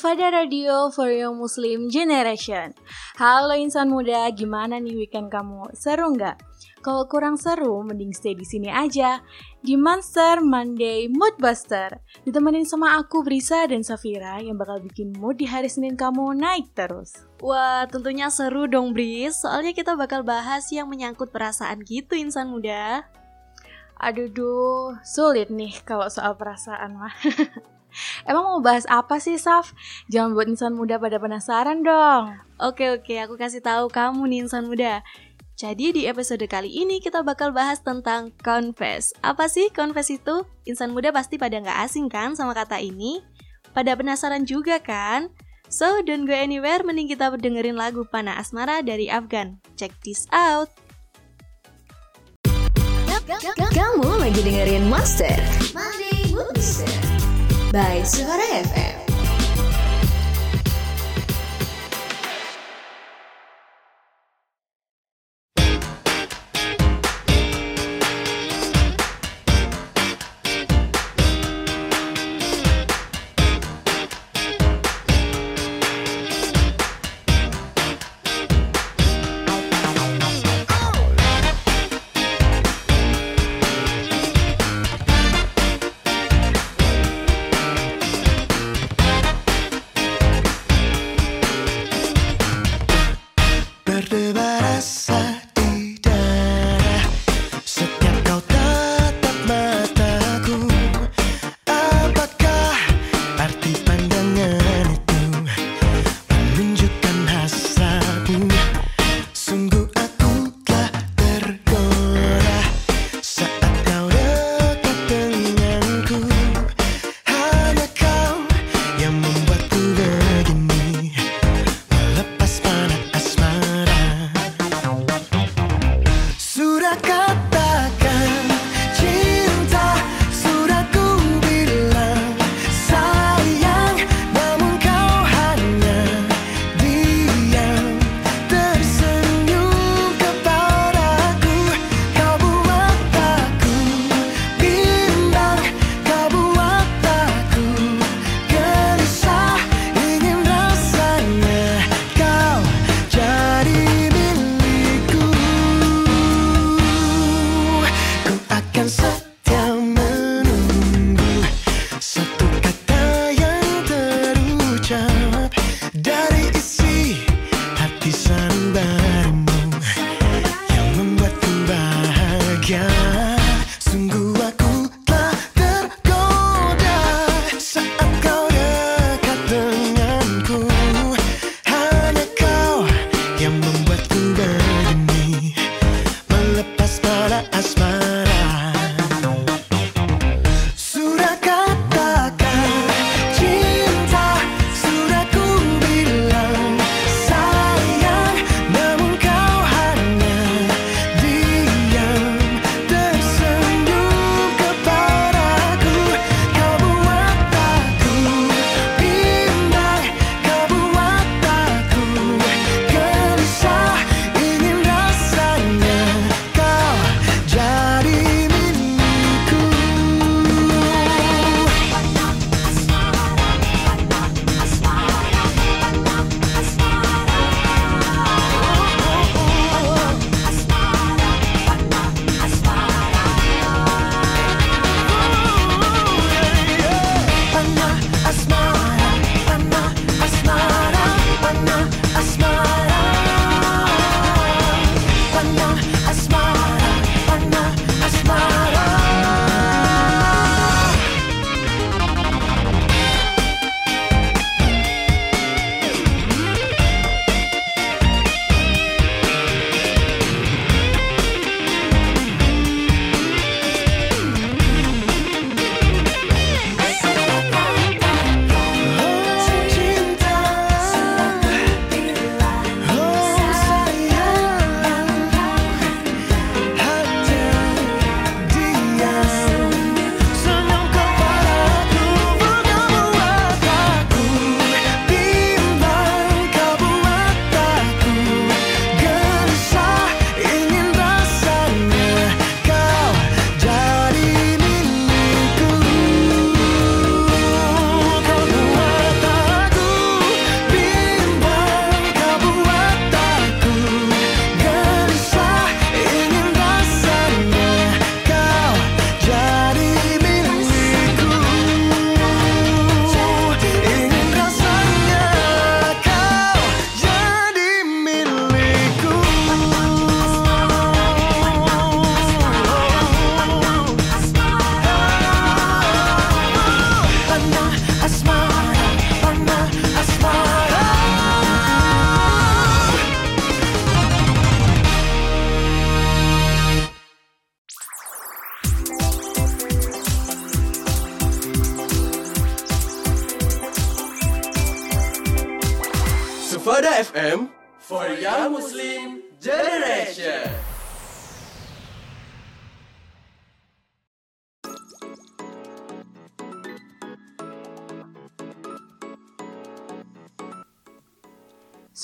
Sufada Radio for Young Muslim Generation. Halo insan muda, gimana nih weekend kamu? Seru nggak? Kalau kurang seru, mending stay di sini aja di Monster Monday Mood Buster. Ditemenin sama aku Brisa dan Safira yang bakal bikin mood di hari Senin kamu naik terus. Wah, tentunya seru dong, Bris. Soalnya kita bakal bahas yang menyangkut perasaan gitu, insan muda. Aduh, duh, sulit nih kalau soal perasaan mah. Emang mau bahas apa sih, Saf? Jangan buat insan muda pada penasaran dong. Oke, oke, aku kasih tahu kamu nih, insan muda. Jadi di episode kali ini kita bakal bahas tentang confess. Apa sih confess itu? Insan muda pasti pada nggak asing kan sama kata ini? Pada penasaran juga kan? So, don't go anywhere, mending kita dengerin lagu Pana Asmara dari Afgan. Check this out! Kamu lagi dengerin Monster Monday Mood Booster. By Suara FM.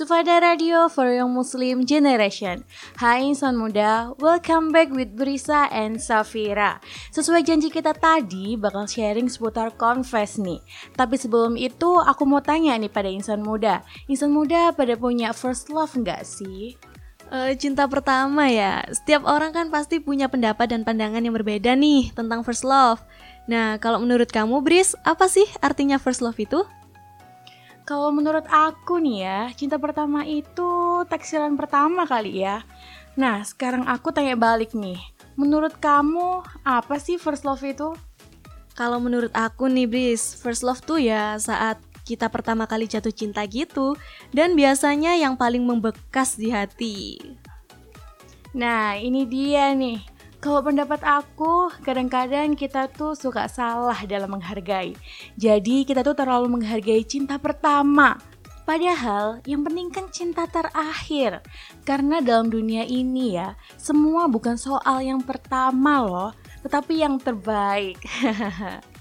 Sufada Radio for Young Muslim Generation Hai insan muda, welcome back with Brisa and Safira Sesuai janji kita tadi, bakal sharing seputar confess nih Tapi sebelum itu, aku mau tanya nih pada insan muda Insan muda pada punya first love nggak sih? Eh, cinta pertama ya. Setiap orang kan pasti punya pendapat dan pandangan yang berbeda nih tentang first love. Nah, kalau menurut kamu, Bris, apa sih artinya first love itu? Kalau menurut aku nih ya, cinta pertama itu taksiran pertama kali ya Nah, sekarang aku tanya balik nih Menurut kamu, apa sih first love itu? Kalau menurut aku nih, Bris, first love tuh ya saat kita pertama kali jatuh cinta gitu, dan biasanya yang paling membekas di hati. Nah, ini dia nih. Kalau pendapat aku, kadang-kadang kita tuh suka salah dalam menghargai. Jadi, kita tuh terlalu menghargai cinta pertama. Padahal, yang penting kan cinta terakhir. Karena dalam dunia ini ya, semua bukan soal yang pertama loh, tetapi yang terbaik.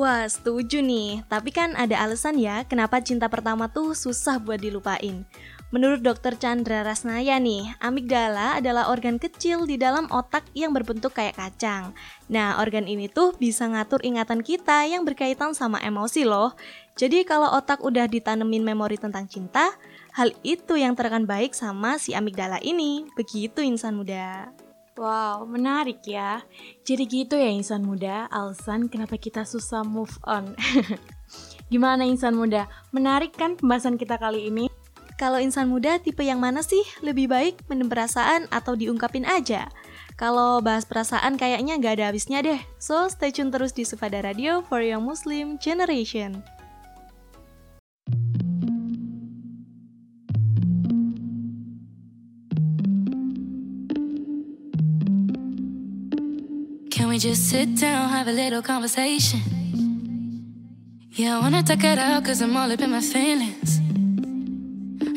Wah, setuju nih. Tapi kan ada alasan ya kenapa cinta pertama tuh susah buat dilupain. Menurut dokter Chandra Rasnaya nih, amigdala adalah organ kecil di dalam otak yang berbentuk kayak kacang. Nah, organ ini tuh bisa ngatur ingatan kita yang berkaitan sama emosi loh. Jadi kalau otak udah ditanemin memori tentang cinta, hal itu yang terekan baik sama si amigdala ini. Begitu insan muda. Wow, menarik ya. Jadi gitu ya insan muda, alasan kenapa kita susah move on. Gimana insan muda? Menarik kan pembahasan kita kali ini? Kalau insan muda tipe yang mana sih? Lebih baik mendem perasaan atau diungkapin aja? Kalau bahas perasaan kayaknya nggak ada habisnya deh. So, stay tune terus di Sufada Radio for Young Muslim Generation. Can we just sit down, have a little conversation? Yeah, I wanna talk it out, cause I'm all up in my feelings.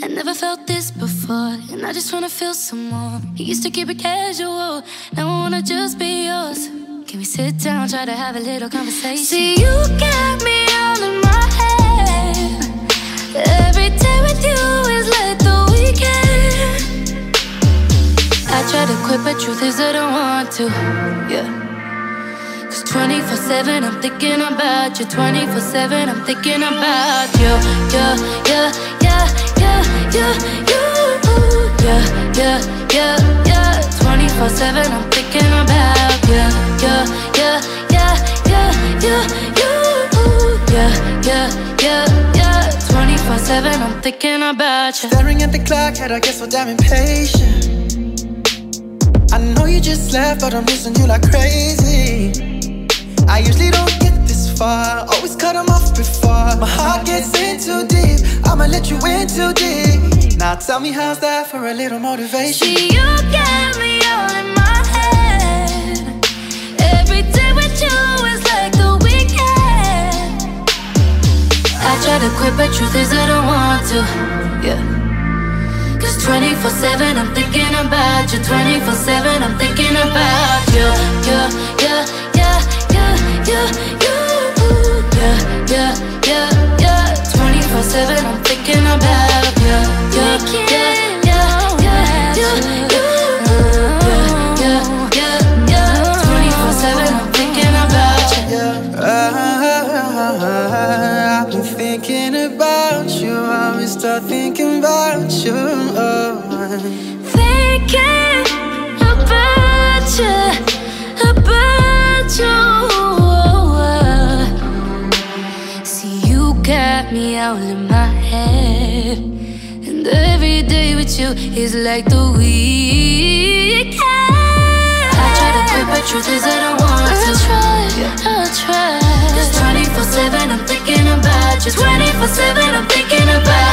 I never felt this before, and I just wanna feel some more. You used to keep it casual, now I wanna just be yours. Can we sit down, try to have a little conversation? See, you got me all in my head. Every day with you is like the weekend. I try to quit, but truth is I don't want to. Yeah. Cause 24 7, I'm thinking about you. 24 7, I'm thinking about you. Yeah, yeah, yeah, yeah, yeah. Yeah, yeah, yeah, yeah. 24 7, I'm thinking about you. Yeah, yeah, yeah, yeah, yeah. Yeah, yeah, yeah, yeah. 24 7, I'm thinking about you. Staring at the clock, head I get so damn impatient. I know you just left, but I'm missing you like crazy. I usually don't far, always cut 'em off before. My heart gets in too deep, I'ma let you in too deep. Now tell me how's that for a little motivation? See, you got me all in my head. Every day with you is like the weekend. I try to quit, but truth is I don't want to. Yeah. Cause 24 7, I'm thinking about you. 24 7, I'm thinking about with you is like the weekend. I try to quit, but truth is I don't want to. I try, I try. Cause 24 7, I'm thinking about you. 24 7, I'm thinking about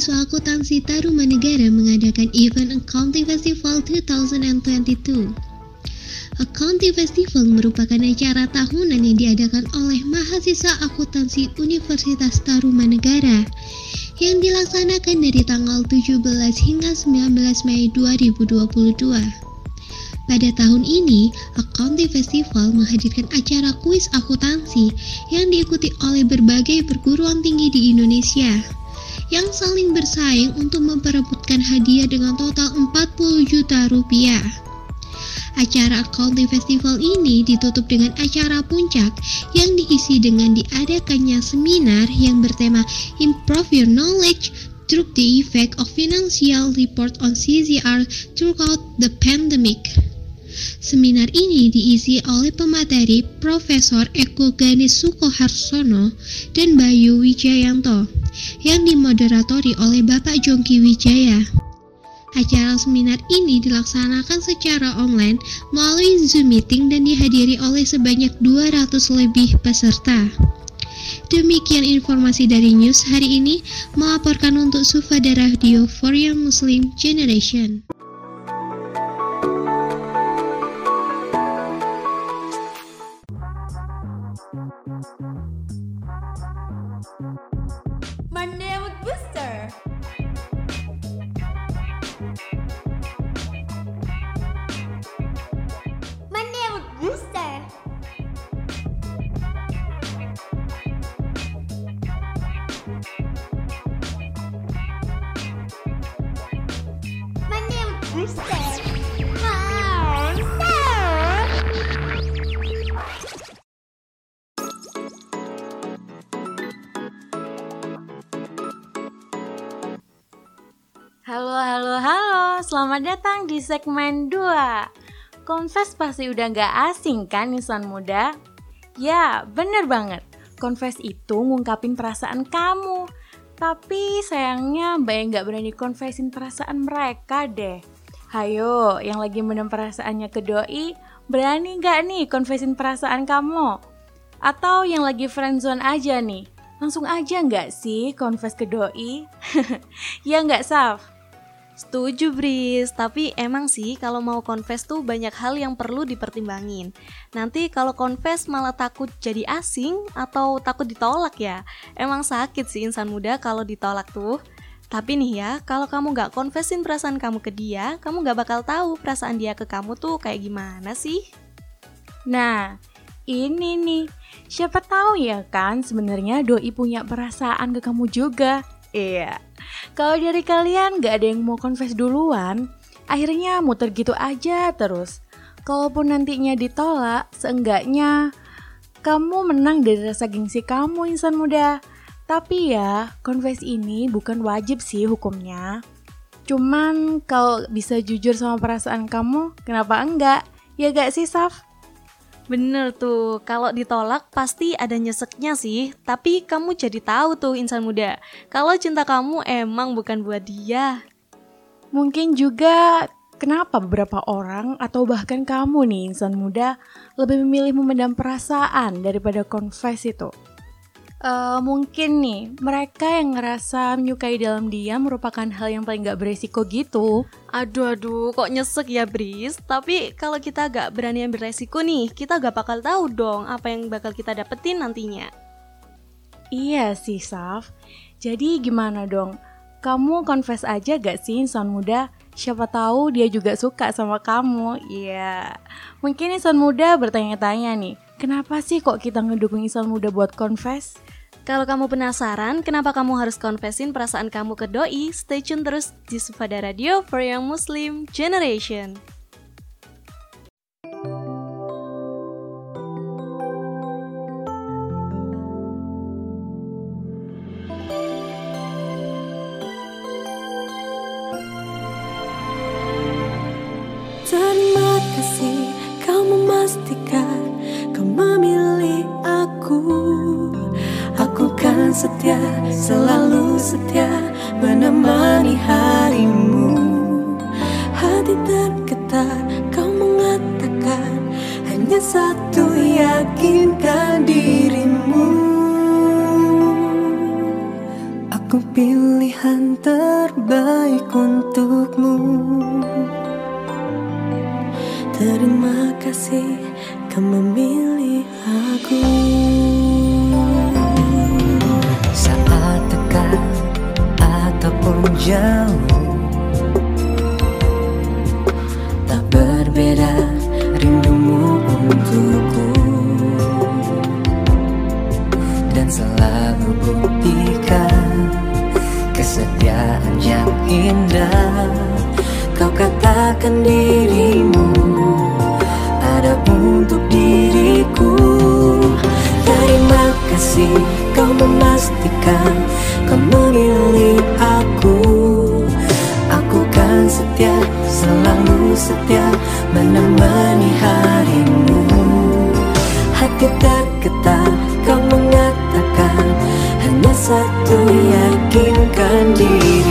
Mahasiswa Akuntansi Tarumanegara mengadakan event Accounting Festival 2022. Accounting Festival merupakan acara tahunan yang diadakan oleh mahasiswa akuntansi Universitas Tarumanegara yang dilaksanakan dari tanggal 17 hingga 19 Mei 2022. Pada tahun ini, Accounting Festival menghadirkan acara kuis akuntansi yang diikuti oleh berbagai perguruan tinggi di Indonesia yang saling bersaing untuk memperebutkan hadiah dengan total 40 juta rupiah. Acara Accounting Festival ini ditutup dengan acara puncak yang diisi dengan diadakannya seminar yang bertema Improve Your Knowledge Through the Effect of Financial Report on CZR Throughout the Pandemic. Seminar ini diisi oleh pemateri Profesor Eko Ganes Sukoharsono dan Bayu Wijayanto yang dimoderatori oleh Bapak Jongki Wijaya. Acara seminar ini dilaksanakan secara online melalui Zoom meeting dan dihadiri oleh sebanyak 200 lebih peserta. Demikian informasi dari news hari ini, melaporkan untuk Sufada Radio for Young Muslim Generation. Halo, halo, halo. Selamat datang di segmen 2. Confess pasti udah nggak asing kan insan muda? Ya, bener banget. Confess itu ngungkapin perasaan kamu. Tapi sayangnya Mbak yang nggak berani confessin perasaan mereka deh. Hayo, yang lagi mendem perasaannya ke doi, berani nggak nih confessin perasaan kamu? Atau yang lagi friendzone aja nih, langsung aja nggak sih confess ke doi? ya nggak, Saf? Setuju Bris, tapi emang sih kalau mau confess tuh banyak hal yang perlu dipertimbangin. Nanti kalau confess malah takut jadi asing atau takut ditolak ya. Emang sakit sih insan muda kalau ditolak tuh. Tapi nih ya, kalau kamu gak confessin perasaan kamu ke dia, kamu gak bakal tahu perasaan dia ke kamu tuh kayak gimana sih. Nah, ini nih, siapa tahu ya kan sebenarnya doi punya perasaan ke kamu juga. Iya. Kalau dari kalian gak ada yang mau confess duluan, akhirnya muter gitu aja terus. Kalaupun nantinya ditolak, seenggaknya kamu menang dari rasa gengsi kamu insan muda. Tapi ya, confess ini bukan wajib sih hukumnya. Cuman kalau bisa jujur sama perasaan kamu, kenapa enggak? Ya gak sih, Saf? Bener tuh, kalau ditolak pasti ada nyeseknya sih. Tapi kamu jadi tahu tuh insan muda, kalau cinta kamu emang bukan buat dia. Mungkin juga kenapa beberapa orang atau bahkan kamu nih insan muda lebih memilih memendam perasaan daripada confess itu. Eh, mungkin nih mereka yang ngerasa menyukai dalam diam merupakan hal yang paling gak beresiko gitu. Aduh aduh, kok nyesek ya Bris? Tapi kalau kita gak berani ambil resiko nih, kita gak bakal tahu dong apa yang bakal kita dapetin nantinya. Iya sih Saf. Jadi gimana dong? Kamu confess aja gak sih insan muda? Siapa tahu dia juga suka sama kamu. Iya. Mungkin insan muda bertanya-tanya nih, kenapa sih kok kita ngedukung insan muda buat confess? Kalau kamu penasaran kenapa kamu harus confessin perasaan kamu ke doi, stay tune terus di Sufada Radio for Young Muslim Generation. setia menemani harimu. Hati tergetar kau mengatakan Hanya satu yakinkan dirimu. Aku pilihan terbaik untukmu. Terima kasih kau memilih aku. Ataupun jauh. Tak berbeda rindumu untukku. Dan selalu buktikan Kesetiaan yang indah. Kau katakan dirimu Ada untuk diriku. Terima kasih kau memastikan Kau memilih Aku setia Menemani harimu. Hati tergetar kau mengatakan Hanya satu yakinkan dirimu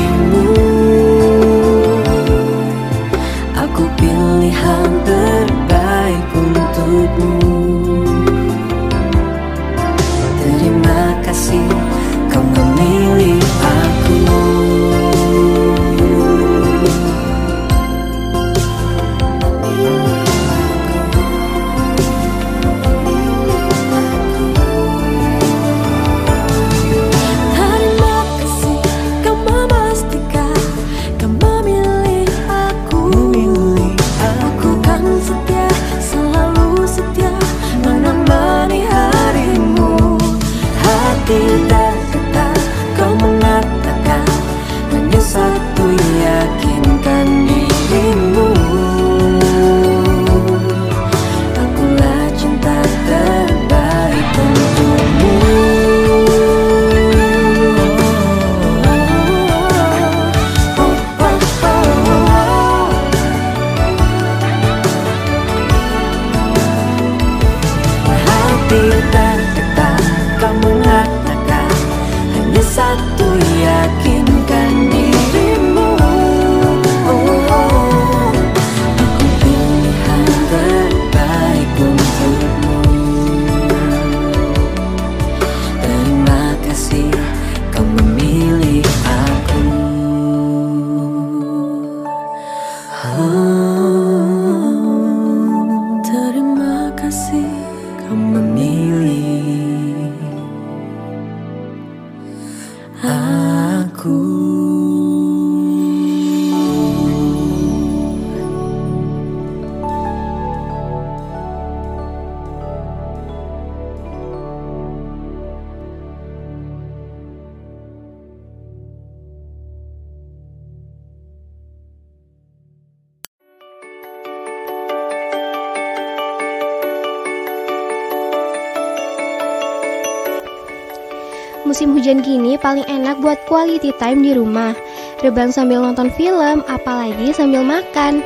paling enak buat quality time di rumah. Rebahan sambil nonton film, apalagi sambil makan.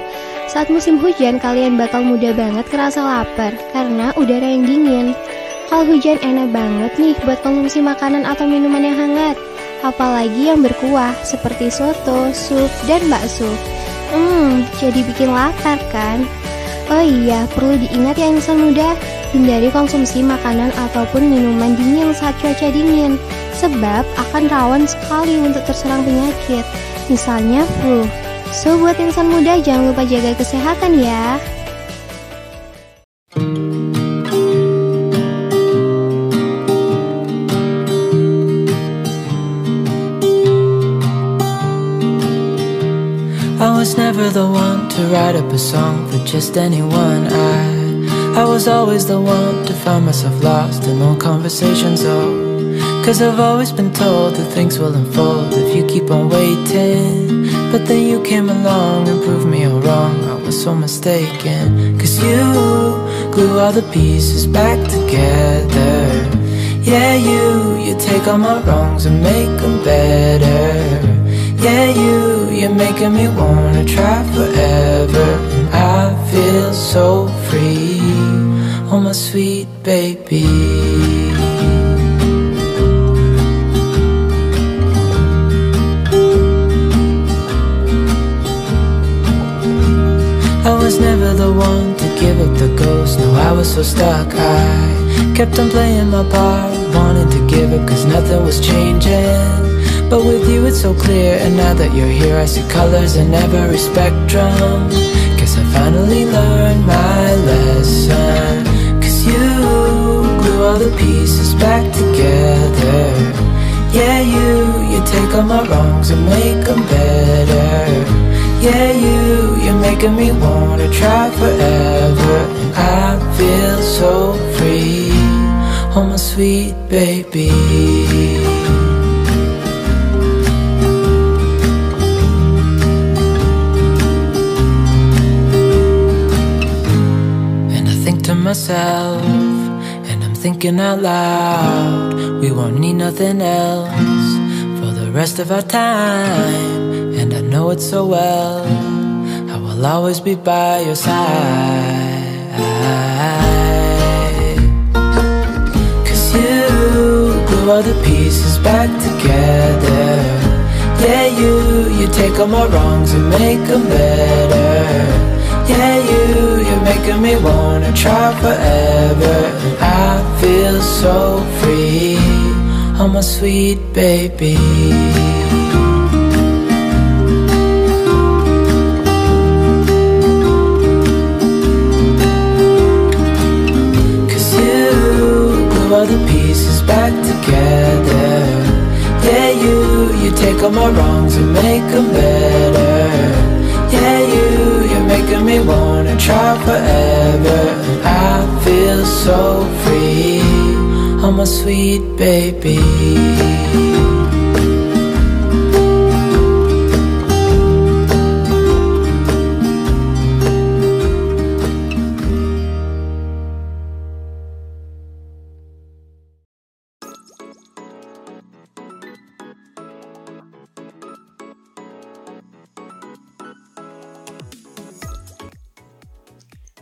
Saat musim hujan kalian bakal mudah banget kerasa lapar karena udara yang dingin. Kalau hujan enak banget nih buat konsumsi makanan atau minuman yang hangat. Apalagi yang berkuah seperti soto, sup, dan bakso. Hmm, jadi bikin lapar kan? Oh iya, perlu diingat ya insan muda, hindari konsumsi makanan ataupun minuman dingin saat cuaca dingin, sebab akan rawan sekali untuk terserang penyakit, misalnya flu. So, buat insan muda jangan lupa jaga kesehatan ya. I was never the one to write up a song for just anyone. I I was always the one to find myself lost in all conversations. Oh, cause I've always been told that things will unfold if you keep on waiting. But then you came along and proved me all wrong. I was so mistaken. Cause you glue all the pieces back together. Yeah, you, you take all my wrongs and make them better. Yeah, you, you're making me wanna try forever. And I feel so free, oh my sweet baby. One to give up the ghost. No, I was so stuck. I kept on playing my part, wanting to give up cause nothing was changing. But with you it's so clear, and now that you're here, I see colors in every spectrum. Guess I finally learned my lesson. Cause you glue all the pieces back together. Yeah, you, you take all my wrongs and make them better. Yeah, you, you're making me wanna try forever. I feel so free. Oh, my sweet baby. And I think to myself, and I'm thinking out loud, we won't need nothing else for the rest of our time. Know it so well, I will always be by your side. Cause you glue all the pieces back together. Yeah, you, you take all my wrongs and make them better. Yeah, you, you're making me wanna try forever. And I feel so free. Oh, my sweet baby. The pieces back together. Yeah, you, you take all my wrongs and make them better. Yeah, you, you're making me wanna try forever. And I feel so free. Oh, my sweet baby.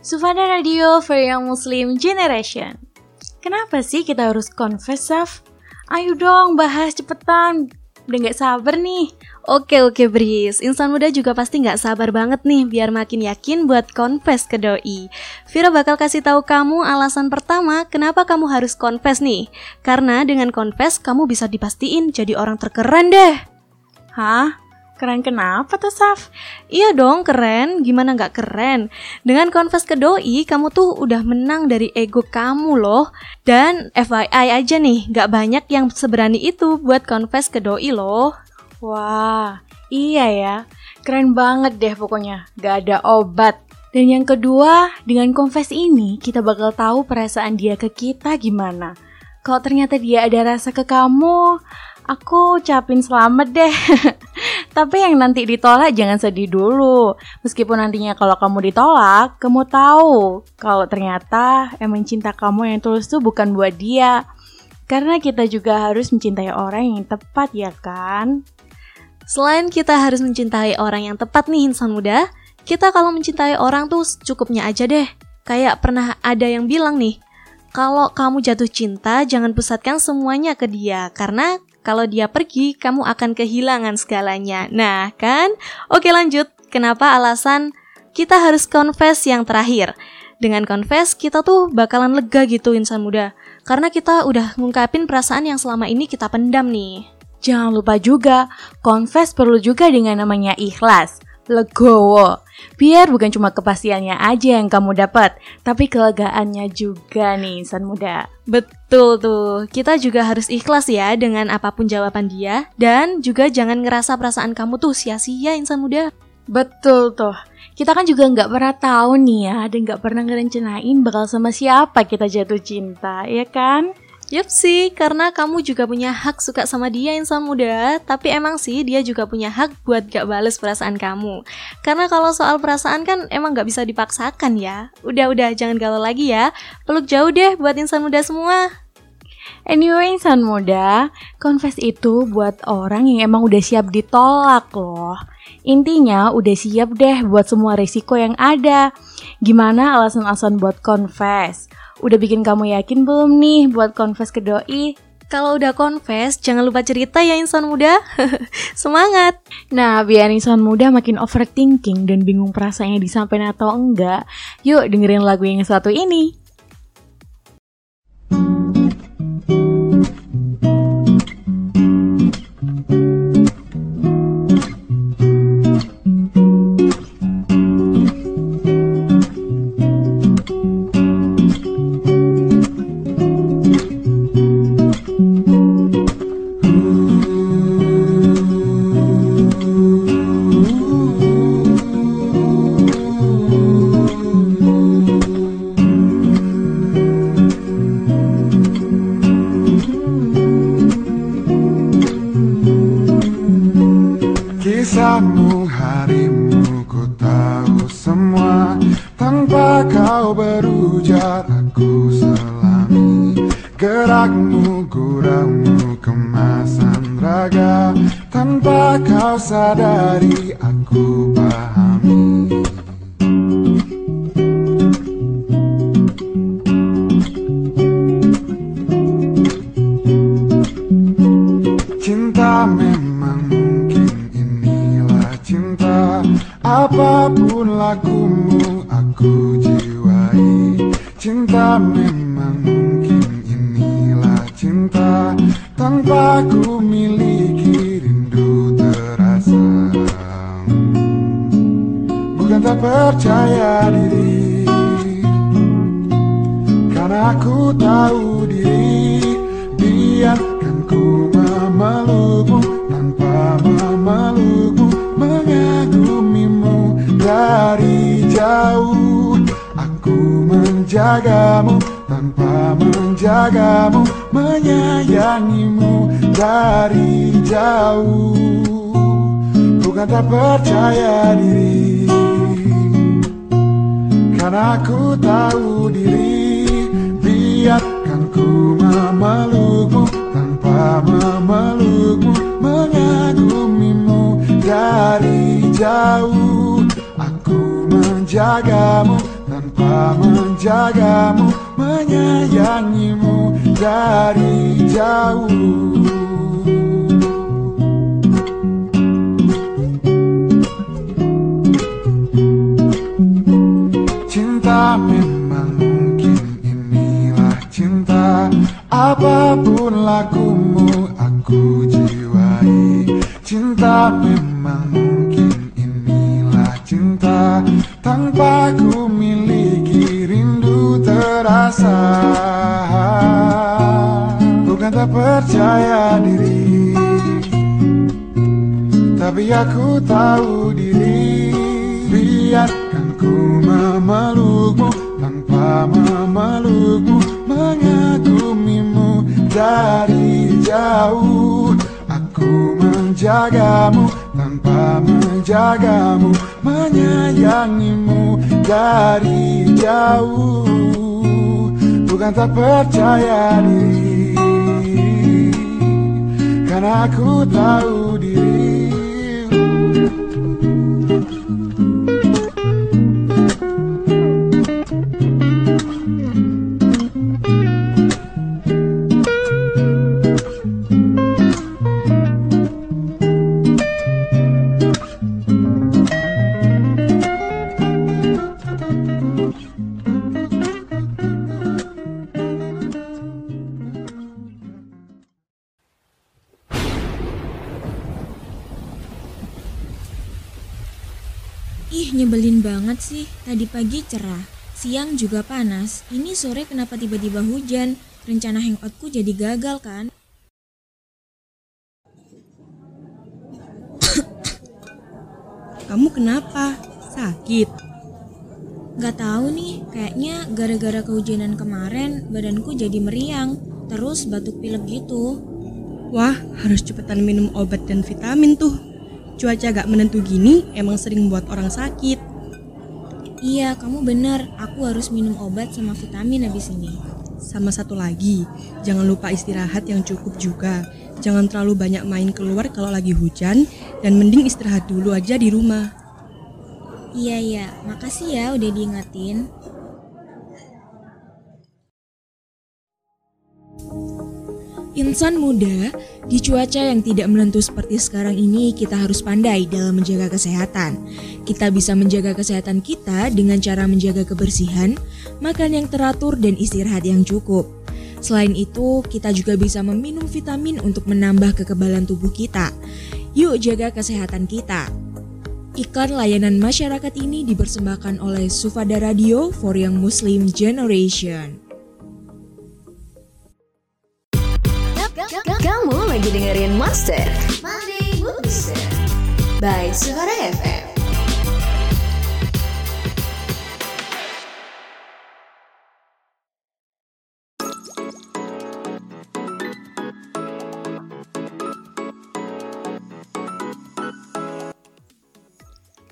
Sufada Radio for Young Muslim Generation. Kenapa sih kita harus confess, Saf? Ayo dong, bahas cepetan. Udah gak sabar nih. Oke oke Bris, insan muda juga pasti nggak sabar banget nih biar makin yakin buat confess ke doi. Vira bakal kasih tahu kamu alasan pertama kenapa kamu harus confess nih. Karena dengan confess kamu bisa dipastiin jadi orang terkeren deh. Hah? Keren kenapa tuh, Saf? Iya dong, keren. Gimana nggak keren? Dengan confess ke doi, kamu tuh udah menang dari ego kamu loh. Dan FYI aja nih, nggak banyak yang seberani itu buat confess ke doi loh. Wah, iya ya. Keren banget deh pokoknya. Gak ada obat. Dan yang kedua, dengan confess ini kita bakal tahu perasaan dia ke kita gimana. Kalau ternyata dia ada rasa ke kamu, aku ucapin selamat deh. Tapi yang nanti ditolak jangan sedih dulu. Meskipun nantinya kalau kamu ditolak, kamu tahu kalau ternyata emang cinta kamu yang tulus tuh bukan buat dia. Karena kita juga harus mencintai orang yang tepat ya kan? Selain kita harus mencintai orang yang tepat nih insan muda, kita kalau mencintai orang tuh cukupnya aja deh. Kayak pernah ada yang bilang nih, kalau kamu jatuh cinta jangan pusatkan semuanya ke dia karena kalau dia pergi kamu akan kehilangan segalanya. Nah, kan? Oke, lanjut. Kenapa alasan kita harus confess yang terakhir? Dengan confess kita tuh bakalan lega gitu insan muda. Karena kita udah ngungkapin perasaan yang selama ini kita pendam nih. Jangan lupa juga, confess perlu juga dengan namanya ikhlas, legowo. Biar bukan cuma kepastiannya aja yang kamu dapat, tapi kelegaannya juga nih insan muda. Betul tuh, kita juga harus ikhlas ya dengan apa pun jawaban dia Dan juga jangan ngerasa perasaan kamu tuh sia-sia insan muda Betul tuh, kita kan juga nggak pernah tahu nih ya Dan nggak pernah ngerencanain bakal sama siapa kita jatuh cinta, ya kan? Yup sih, karena kamu juga punya hak suka sama dia insan muda. Tapi emang sih dia juga punya hak buat gak bales perasaan kamu. Karena kalau soal perasaan kan emang gak bisa dipaksakan ya. Udah-udah jangan galau lagi ya. Peluk jauh deh buat insan muda semua. Anyway insan muda, confess itu buat orang yang emang udah siap ditolak loh. Intinya udah siap deh buat semua risiko yang ada. Gimana alasan-alasan buat confess? Udah bikin kamu yakin belum nih buat confess ke doi? Kalau udah confess, jangan lupa cerita ya insan muda. Semangat. Nah, biar insan muda makin overthinking dan bingung perasaannya disampaikan atau enggak, yuk dengerin lagu yang satu ini. Memelukmu Mengagumimu dari jauh. Aku menjagamu tanpa menjagamu Menyayangimu dari jauh. Bukan tak percaya diri Karena aku tahu diri. Biarkan ku memelukmu tanpa memelukmu Mengagumimu dari jauh. Aku menjagamu tanpa menjagamu Menyayangimu dari jauh. Cinta memang mungkin inilah cinta. Apa pun lakumu aku jiwai. Cinta memang terasa Bukan tak percaya diri. Tapi aku tahu diri. Biarkan ku memelukmu tanpa memelukmu Mengagumimu dari jauh. Aku menjagamu tanpa menjagamu Menyayangimu dari jauh Bukan tak percaya diri. Karena aku tahu diri Ih, nyebelin banget sih. Tadi pagi cerah, siang juga panas. Ini sore kenapa tiba-tiba hujan? Rencana hangoutku jadi gagal kan? Kamu kenapa? Sakit? Gak tahu nih, kayaknya gara-gara kehujanan kemarin badanku jadi meriang, terus batuk pilek gitu. Wah, harus cepetan minum obat dan vitamin tuh. Cuaca gak menentu gini emang sering buat orang sakit. Iya, kamu bener. Aku harus minum obat sama vitamin habis ini. Sama satu lagi, jangan lupa istirahat yang cukup juga. Jangan terlalu banyak main keluar kalau lagi hujan dan mending istirahat dulu aja di rumah. Iya, iya. Makasih ya udah diingetin. Insan muda, di cuaca yang tidak menentu seperti sekarang ini, kita harus pandai dalam menjaga kesehatan. Kita bisa menjaga kesehatan kita dengan cara menjaga kebersihan, makan yang teratur, dan istirahat yang cukup. Selain itu, kita juga bisa meminum vitamin untuk menambah kekebalan tubuh kita. Yuk jaga kesehatan kita. Iklan layanan masyarakat ini dipersembahkan oleh Sufada Radio for Young Muslim Generation. Lagi dengerin Monster Monday Booster by Suara FM.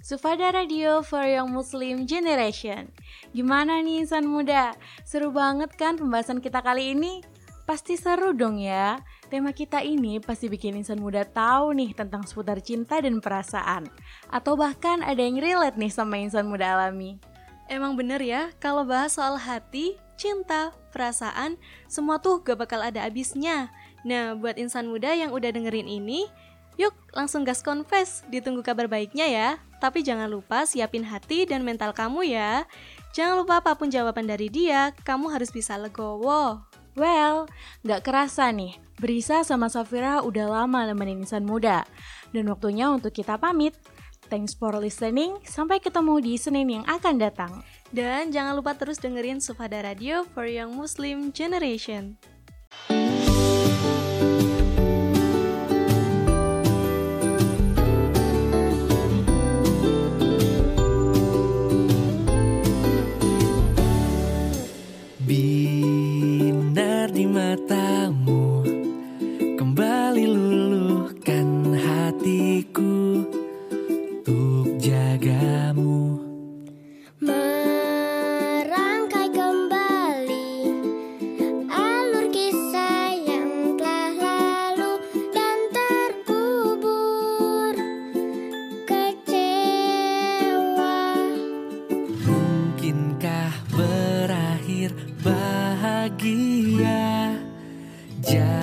Sufada Radio for Young Muslim Generation. Gimana nih insan muda? Seru banget kan pembahasan kita kali ini? Pasti seru dong ya. Tema kita ini pasti bikin insan muda tahu nih tentang seputar cinta dan perasaan. Atau bahkan ada yang relate nih sama insan muda alami. Emang bener ya, kalau bahas soal hati, cinta, perasaan, semua tuh gak bakal ada habisnya. Nah, buat insan muda yang udah dengerin ini, yuk langsung gas confess, ditunggu kabar baiknya ya. Tapi jangan lupa siapin hati dan mental kamu ya. Jangan lupa apa pun jawaban dari dia, kamu harus bisa legowo. Well, gak kerasa nih, Berisa sama Safira udah lama nemenin insan muda. Dan waktunya untuk kita pamit. Thanks for listening, sampai ketemu di Senin yang akan datang. Dan jangan lupa terus dengerin Sufada Radio for Young Muslim Generation. 家。